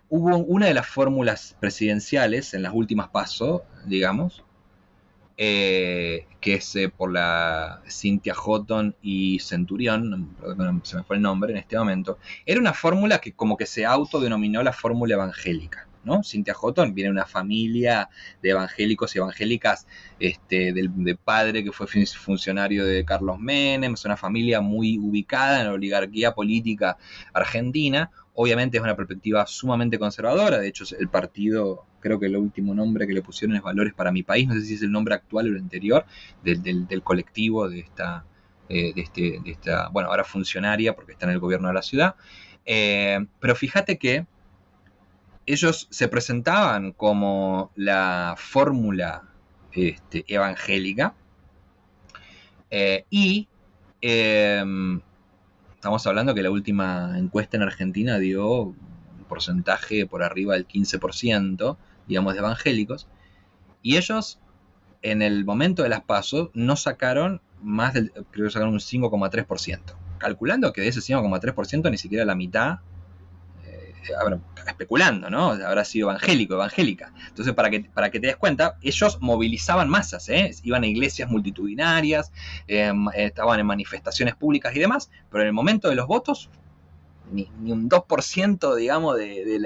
hubo una de las fórmulas presidenciales en las últimas pasos, digamos, eh, que es eh, por la Cynthia Houghton y Centurión, se me fue el nombre en este momento, era una fórmula que como que se autodenominó la fórmula evangélica. ¿no? Cynthia Houghton viene de una familia de evangélicos y evangélicas este, del, de padre que fue funcionario de Carlos Menem, es una familia muy ubicada en la oligarquía política argentina, obviamente es una perspectiva sumamente conservadora, de hecho el partido, creo que el último nombre que le pusieron es Valores para mi país, no sé si es el nombre actual o el anterior del, colectivo de esta, eh, de, este, de esta, bueno, ahora funcionaria porque está en el gobierno de la ciudad, eh, pero fíjate que ellos se presentaban como la fórmula este, evangélica eh, y em, estamos hablando que la última encuesta en Argentina dio un porcentaje por arriba del 15%, digamos, de evangélicos, y ellos en el momento de las pasos no sacaron más del, creo que sacaron un 5,3%, calculando que de ese 5,3% ni siquiera la mitad especulando, ¿no? Habrá sido evangélico, evangélica. Entonces, para que, para que te des cuenta, ellos movilizaban masas, ¿eh? Iban a iglesias multitudinarias, em, estaban en manifestaciones públicas y demás, pero en el momento de los votos, ni, un 2%, digamos, del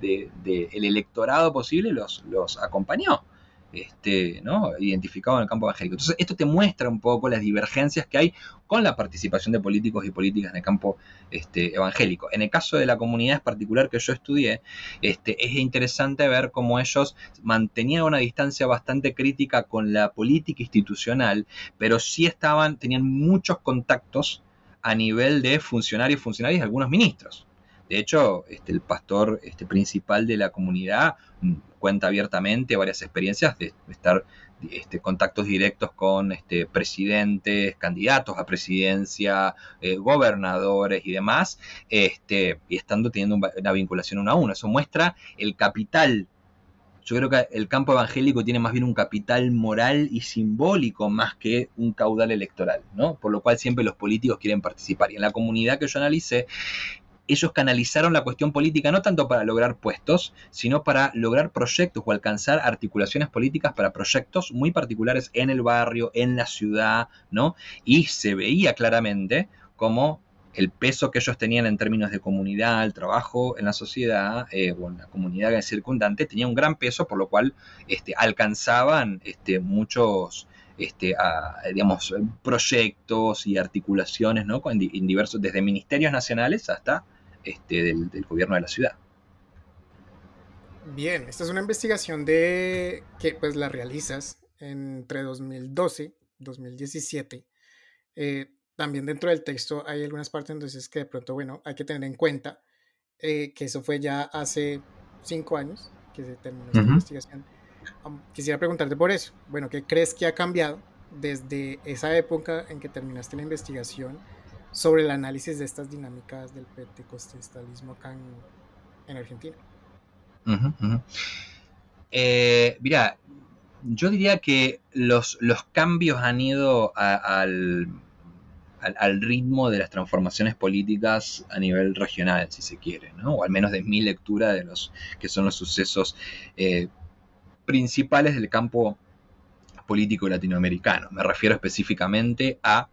de, electorado posible los, los acompañó este, ¿no? identificado en el campo evangélico. Entonces, esto te muestra un poco las divergencias que hay con la participación de políticos y políticas en el campo este, evangélico. En el caso de la comunidad particular que yo estudié, este, es interesante ver cómo ellos mantenían una distancia bastante crítica con la política institucional, pero sí estaban, tenían muchos contactos a nivel de funcionarios, funcionarios y algunos ministros. De hecho, este, el pastor este, principal de la comunidad mm, cuenta abiertamente varias experiencias de estar este, contactos directos con este, presidentes, candidatos a presidencia, eh, gobernadores y demás, este, y estando teniendo una vinculación uno a uno. Eso muestra el capital. Yo creo que el campo evangélico tiene más bien un capital moral y simbólico más que un caudal electoral, ¿no? Por lo cual siempre los políticos quieren participar. Y en la comunidad que yo analicé, ellos canalizaron la cuestión política no tanto para lograr puestos, sino para lograr proyectos o alcanzar articulaciones políticas para proyectos muy particulares en el barrio, en la ciudad, ¿no? Y se veía claramente como el peso que ellos tenían en términos de comunidad, el trabajo en la sociedad eh, o en la comunidad circundante tenía un gran peso, por lo cual este, alcanzaban este, muchos este, digamos, proyectos y articulaciones ¿no? en, diversos, desde ministerios nacionales hasta este, del, gobierno de la ciudad. Bien, esta es una investigación de que pues la realizas entre 2012 y 2017. también dentro del texto hay algunas partes entonces que de pronto, bueno, hay que tener en cuenta eh, que eso fue ya hace cinco años que se terminó esta investigación. quisiera preguntarte por eso. Bueno, ¿qué crees que ha cambiado desde esa época en que terminaste la investigación sobre el análisis de estas dinámicas del pentecostalismo acá en, Argentina. Eh, mira, yo diría que los, los cambios han ido al, al, ritmo de las transformaciones políticas a nivel regional, si se quiere, ¿no? o al menos de mi lectura de los que son los sucesos eh, principales del campo político latinoamericano. Me refiero específicamente a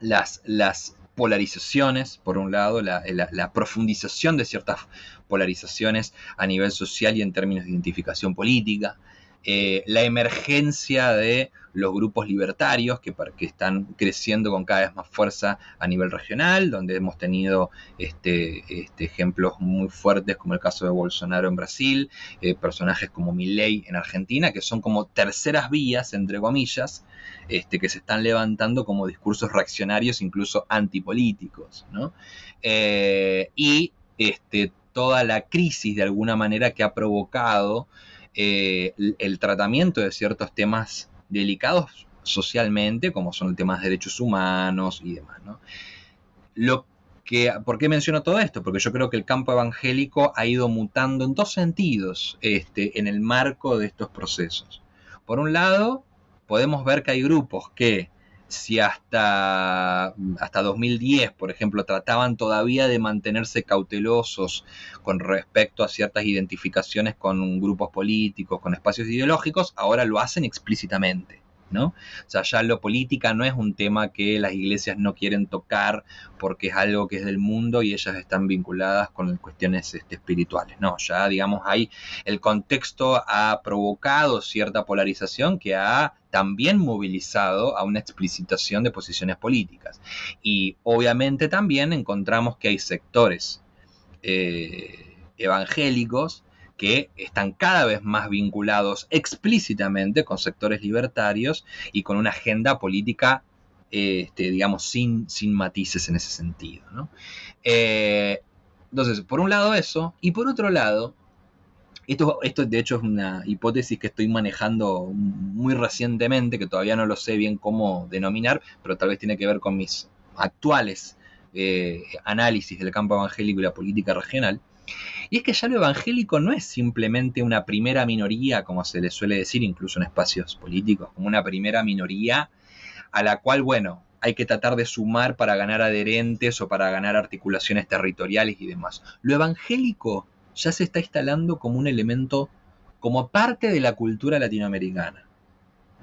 las, las polarizaciones, por un lado, la, profundización de ciertas polarizaciones a nivel social y en términos de identificación política, eh, la emergencia de los grupos libertarios que, están creciendo con cada vez más fuerza a nivel regional, donde hemos tenido este, este, ejemplos muy fuertes como el caso de Bolsonaro en Brasil, eh, personajes como Milley en Argentina, que son como terceras vías, entre comillas, este, que se están levantando como discursos reaccionarios, incluso antipolíticos. Eh, y toda la crisis de alguna manera que ha provocado eh, el, tratamiento de ciertos temas delicados socialmente, como son el tema de derechos humanos y demás. Lo que, ¿Por qué menciono todo esto? Porque yo creo que el campo evangélico ha ido mutando en dos sentidos este, en el marco de estos procesos. Por un lado, podemos ver que hay grupos que si hasta, hasta 2010, por ejemplo, trataban todavía de mantenerse cautelosos con respecto a ciertas identificaciones con grupos políticos, con espacios ideológicos, ahora lo hacen explícitamente. ¿No? O sea, ya lo política no es un tema que las iglesias no quieren tocar porque es algo que es del mundo y ellas están vinculadas con cuestiones este, espirituales. No, ya digamos, hay el contexto ha provocado cierta polarización que ha también movilizado a una explicitación de posiciones políticas. Y obviamente también encontramos que hay sectores eh, evangélicos que están cada vez más vinculados explícitamente con sectores libertarios y con una agenda política, este, digamos, sin, sin matices en ese sentido. Eh, entonces, por un lado eso, y por otro lado, esto, esto de hecho es una hipótesis que estoy manejando muy recientemente, que todavía no lo sé bien cómo denominar, pero tal vez tiene que ver con mis actuales eh, análisis del campo evangélico y la política regional. Y es que ya lo evangélico no es simplemente una primera minoría, como se le suele decir incluso en espacios políticos, como una primera minoría a la cual, bueno, hay que tratar de sumar para ganar adherentes o para ganar articulaciones territoriales y demás. Lo evangélico ya se está instalando como un elemento, como parte de la cultura latinoamericana.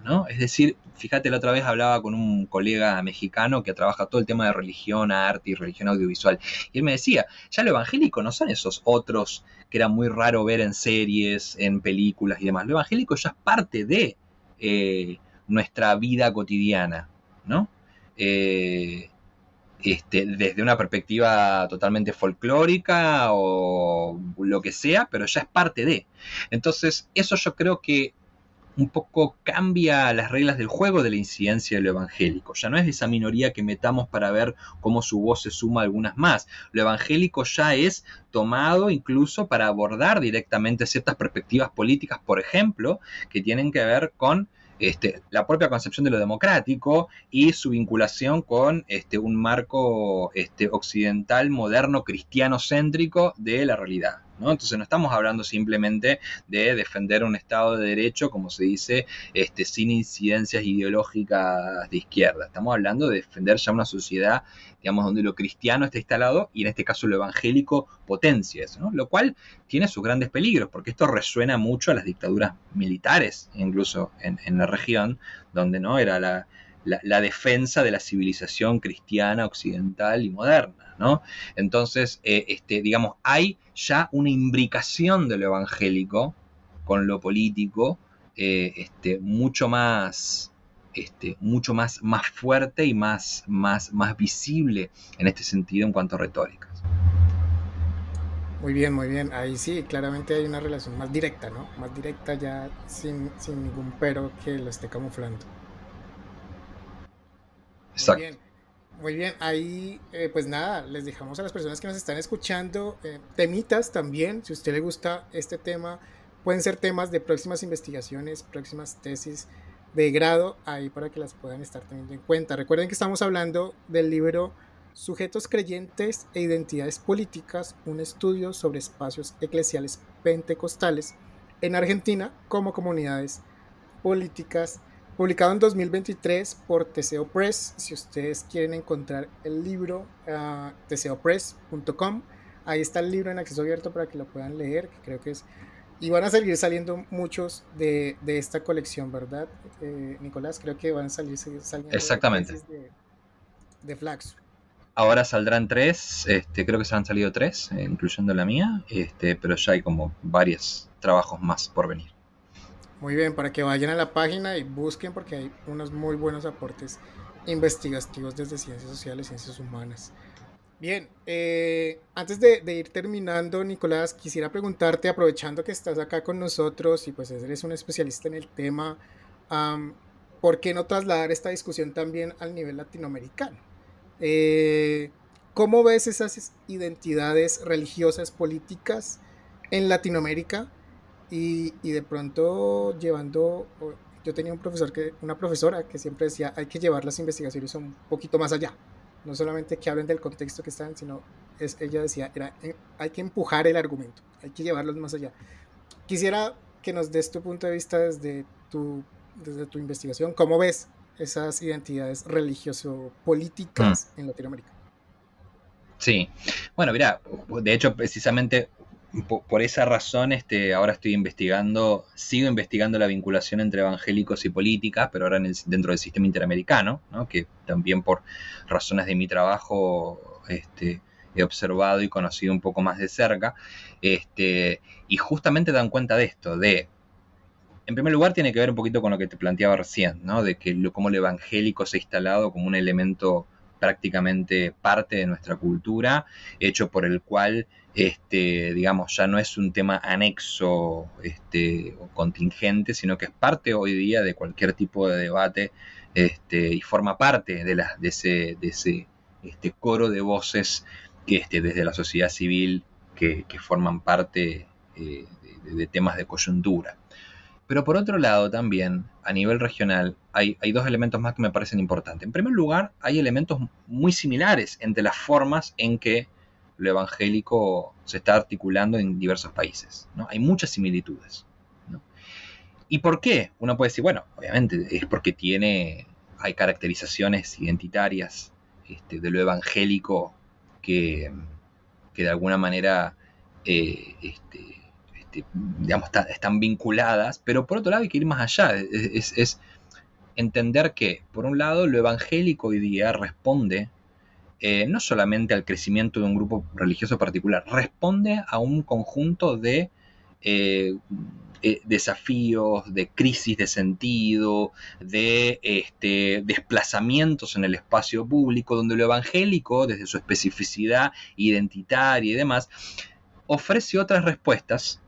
¿No? Es decir, fíjate, la otra vez hablaba con un colega mexicano que trabaja todo el tema de religión, arte y religión audiovisual. Y él me decía, ya lo evangélico no son esos otros que era muy raro ver en series, en películas y demás. Lo evangélico ya es parte de eh, nuestra vida cotidiana, ¿no? Eh, este, desde una perspectiva totalmente folclórica o lo que sea, pero ya es parte de. Entonces, eso yo creo que un poco cambia las reglas del juego de la incidencia de lo evangélico. Ya no es esa minoría que metamos para ver cómo su voz se suma a algunas más. Lo evangélico ya es tomado incluso para abordar directamente ciertas perspectivas políticas, por ejemplo, que tienen que ver con este, la propia concepción de lo democrático y su vinculación con este, un marco este, occidental, moderno, cristiano céntrico de la realidad. Entonces no estamos hablando simplemente de defender un Estado de Derecho, como se dice, este, sin incidencias ideológicas de izquierda. Estamos hablando de defender ya una sociedad, digamos, donde lo cristiano está instalado y en este caso lo evangélico potencia eso, Lo cual tiene sus grandes peligros, porque esto resuena mucho a las dictaduras militares, incluso en, en la región, donde no era la, la, defensa de la civilización cristiana occidental y moderna, ¿no? Entonces, eh, este, digamos, hay ya una imbricación de lo evangélico con lo político eh, este, mucho más, este, mucho más, más fuerte y más, más, más visible en este sentido en cuanto a retóricas. Muy bien, muy bien. Ahí sí, claramente hay una relación más directa, ¿no? Más directa ya sin, sin ningún pero que lo esté camuflando. Muy bien. Muy bien, ahí eh, pues nada, les dejamos a las personas que nos están escuchando eh, temitas también, si a usted le gusta este tema, pueden ser temas de próximas investigaciones, próximas tesis de grado, ahí para que las puedan estar teniendo en cuenta. Recuerden que estamos hablando del libro Sujetos creyentes e identidades políticas, un estudio sobre espacios eclesiales pentecostales en Argentina como comunidades políticas Publicado en 2023 por Teseo Press. Si ustedes quieren encontrar el libro, uh, teseopress.com. Ahí está el libro en acceso abierto para que lo puedan leer, que creo que es... Y van a seguir saliendo muchos de, de esta colección, ¿verdad, eh, Nicolás? Creo que van a salir saliendo Exactamente. de, de Flax. Ahora saldrán tres, este, creo que se han salido tres, eh, incluyendo la mía, este, pero ya hay como varios trabajos más por venir. Muy bien, para que vayan a la página y busquen porque hay unos muy buenos aportes investigativos desde ciencias sociales, ciencias humanas. Bien, eh, antes de, ir terminando, Nicolás, quisiera preguntarte, aprovechando que estás acá con nosotros y pues eres un especialista en el tema, ¿por qué no trasladar esta discusión también al nivel latinoamericano? Eh, ¿Cómo ves esas identidades religiosas, políticas en Latinoamérica? Y, y, de pronto llevando, yo tenía un profesor que, una profesora que siempre decía, hay que llevar las investigaciones un poquito más allá. No solamente que hablen del contexto que están, sino es, ella decía, era, eh, hay que empujar el argumento, hay que llevarlos más allá. Quisiera que nos des tu punto de vista desde tu, desde tu investigación, ¿cómo ves esas identidades religioso-políticas mm. en Latinoamérica? Sí, bueno, mira, de hecho, precisamente por, esa razón este, ahora estoy investigando, sigo investigando la vinculación entre evangélicos y políticas, pero ahora dentro del sistema interamericano, que también por razones de mi trabajo este, he observado y conocido un poco más de cerca, este, y justamente dan cuenta de esto, de, en primer lugar tiene que ver un poquito con lo que te planteaba recién, ¿no? de que lo, cómo el evangélico se ha instalado como un elemento prácticamente parte de nuestra cultura, hecho por el cual, este, digamos, ya no es un tema anexo este, o contingente, sino que es parte hoy día de cualquier tipo de debate este, y forma parte de, de ese, de ese este, coro de voces que este, desde la sociedad civil que, forman parte eh, de, temas de coyuntura. Pero por otro lado también, a nivel regional, hay, dos elementos más que me parecen importantes. En primer lugar, hay elementos muy similares entre las formas en que lo evangélico se está articulando en diversos países. ¿no? Hay muchas similitudes. ¿Y por qué? Uno puede decir, bueno, obviamente es porque tiene, hay caracterizaciones identitarias este, de lo evangélico que, de alguna manera eh, este, digamos, están vinculadas, pero por otro lado hay que ir más allá, es, entender que, por un lado, lo evangélico hoy día responde eh, no solamente al crecimiento de un grupo religioso particular, responde a un conjunto de eh, eh, desafíos, de crisis de sentido, de este, desplazamientos en el espacio público, donde lo evangélico, desde su especificidad identitaria y demás, ofrece otras respuestas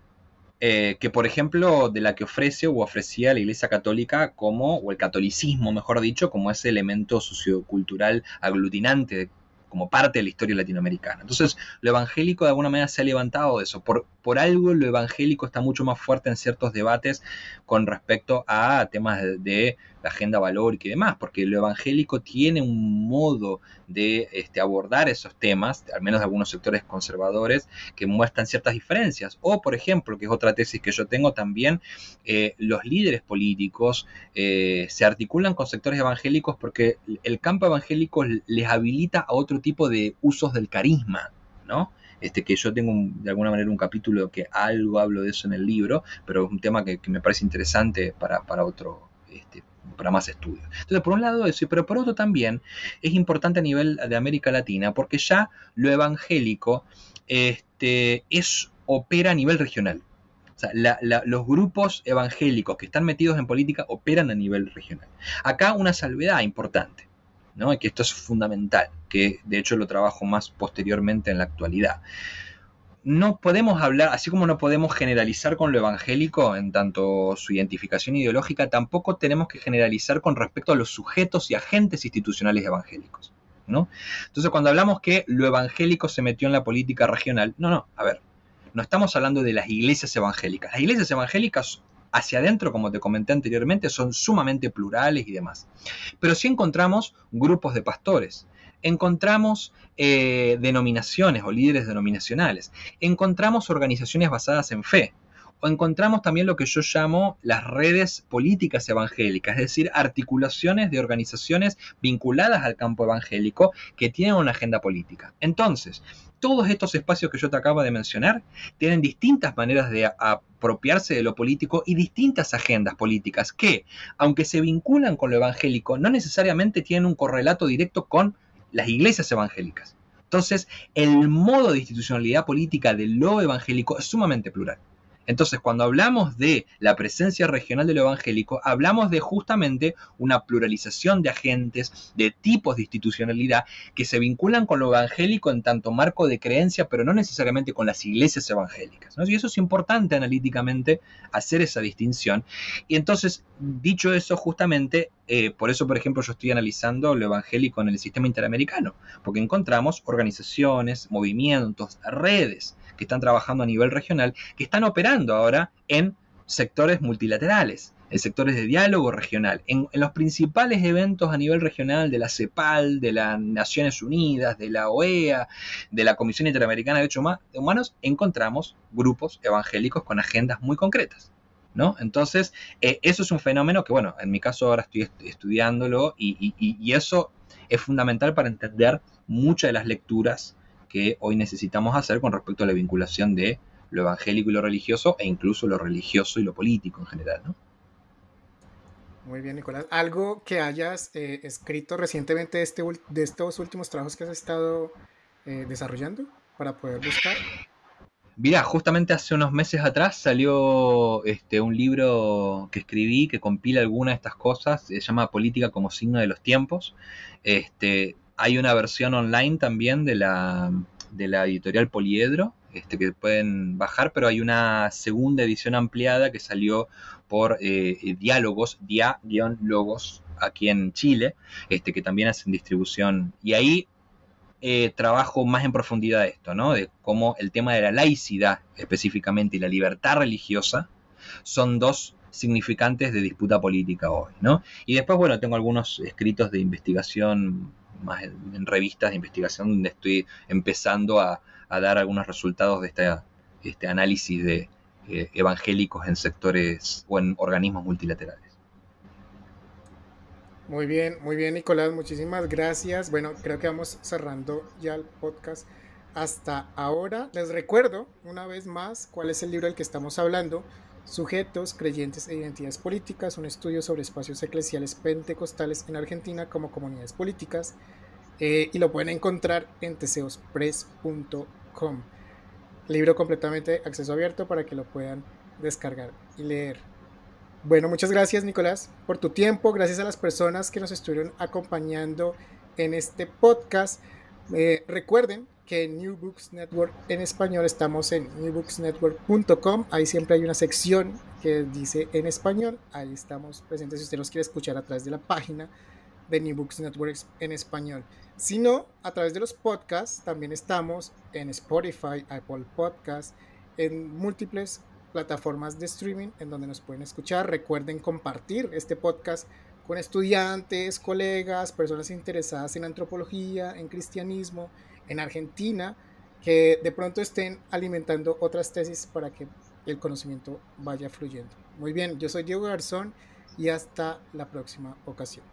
eh, que, por ejemplo, de la que ofrece o ofrecía la Iglesia Católica como, o el catolicismo, mejor dicho, como ese elemento sociocultural aglutinante como parte de la historia latinoamericana. Entonces, lo evangélico de alguna manera se ha levantado de eso. Por, por algo lo evangélico está mucho más fuerte en ciertos debates con respecto a temas de, la agenda valórica y demás, porque lo evangélico tiene un modo de este, abordar esos temas, al menos de algunos sectores conservadores, que muestran ciertas diferencias. O, por ejemplo, que es otra tesis que yo tengo también, eh, los líderes políticos eh, se articulan con sectores evangélicos porque el campo evangélico les habilita a otro tipo de usos del carisma, ¿no? Este, que yo tengo de alguna manera un capítulo que algo hablo de eso en el libro, pero es un tema que, me parece interesante para, para otro, este, para más estudios. Entonces, por un lado eso, pero por otro también es importante a nivel de América Latina, porque ya lo evangélico este, es, opera a nivel regional. O sea, los grupos evangélicos que están metidos en política operan a nivel regional. Acá una salvedad importante. ¿no? que esto es fundamental, que de hecho lo trabajo más posteriormente en la actualidad. No podemos hablar, así como no podemos generalizar con lo evangélico en tanto su identificación ideológica, tampoco tenemos que generalizar con respecto a los sujetos y agentes institucionales evangélicos. ¿no? Entonces, cuando hablamos que lo evangélico se metió en la política regional, no, no, a ver, no estamos hablando de las iglesias evangélicas. Las iglesias evangélicas hacia adentro, como te comenté anteriormente, son sumamente plurales y demás. Pero sí encontramos grupos de pastores, encontramos eh, denominaciones o líderes denominacionales, encontramos organizaciones basadas en fe, o encontramos también lo que yo llamo las redes políticas evangélicas, es decir, articulaciones de organizaciones vinculadas al campo evangélico que tienen una agenda política. Entonces, todos estos espacios que yo te acabo de mencionar tienen distintas maneras de apropiarse de lo político y distintas agendas políticas que, aunque se vinculan con lo evangélico, no necesariamente tienen un correlato directo con las iglesias evangélicas. Entonces, el modo de institucionalidad política de lo evangélico es sumamente plural. Entonces, cuando hablamos de la presencia regional de lo evangélico, hablamos de justamente una pluralización de agentes, de tipos de institucionalidad que se vinculan con lo evangélico en tanto marco de creencia, pero no necesariamente con las iglesias evangélicas. Y eso es importante analíticamente hacer esa distinción. Y entonces, dicho eso, justamente, eh, por eso, por ejemplo, yo estoy analizando lo evangélico en el sistema interamericano, porque encontramos organizaciones, movimientos, redes que están trabajando a nivel regional, que están operando ahora en sectores multilaterales, en sectores de diálogo regional, en, los principales eventos a nivel regional de la CEPAL, de las Naciones Unidas, de la OEA, de la Comisión Interamericana de Derechos Humanos, encontramos grupos evangélicos con agendas muy concretas. ¿No? Entonces, eh, eso es un fenómeno que, bueno, en mi caso ahora estoy estudiándolo y, y eso es fundamental para entender muchas de las lecturas que hoy necesitamos hacer con respecto a la vinculación de lo evangélico y lo religioso e incluso lo religioso y lo político en general, ¿no? Muy bien, Nicolás. ¿Algo que hayas eh, escrito recientemente de, este, de estos últimos trabajos que has estado eh, desarrollando para poder buscar? Mira, justamente hace unos meses atrás salió este, un libro que escribí que compila algunas de estas cosas, se llama Política como signo de los tiempos. Este, Hay una versión online también de la, de la editorial Poliedro, este, que pueden bajar, pero hay una segunda edición ampliada que salió por eh, Diálogos, Dia-Logos, aquí en Chile, este, que también hacen distribución. Y ahí eh, trabajo más en profundidad esto, ¿no? De cómo el tema de la laicidad específicamente y la libertad religiosa son dos significantes de disputa política hoy, ¿no? Y después, bueno, tengo algunos escritos de investigación, más en, revistas de investigación, donde estoy empezando a, dar algunos resultados de este análisis de eh, evangélicos en sectores o en organismos multilaterales. Muy bien, muy bien, Nicolás, muchísimas gracias. Bueno, creo que vamos cerrando ya el podcast hasta ahora. Les recuerdo una vez más cuál es el libro del que estamos hablando. Sujetos, creyentes e identidades políticas, un estudio sobre espacios eclesiales pentecostales en Argentina como comunidades políticas. Eh, y lo pueden encontrar en teseospress.com. Libro completamente acceso abierto para que lo puedan descargar y leer. Bueno, muchas gracias Nicolás por tu tiempo, gracias a las personas que nos estuvieron acompañando en este podcast. Eh, recuerden que en New Books Network en español estamos en newbooksnetwork.com. Ahí siempre hay una sección que dice en español. Ahí estamos presentes si usted nos quiere escuchar a través de la página de New Books Network en español. Si no, a través de los podcasts también estamos en Spotify, Apple Podcasts, en múltiples plataformas de streaming en donde nos pueden escuchar. Recuerden compartir este podcast con estudiantes, colegas, personas interesadas en antropología, en cristianismo, en Argentina, que de pronto estén alimentando otras tesis para que el conocimiento vaya fluyendo. Muy bien, yo soy Diego Garzón y hasta la próxima ocasión.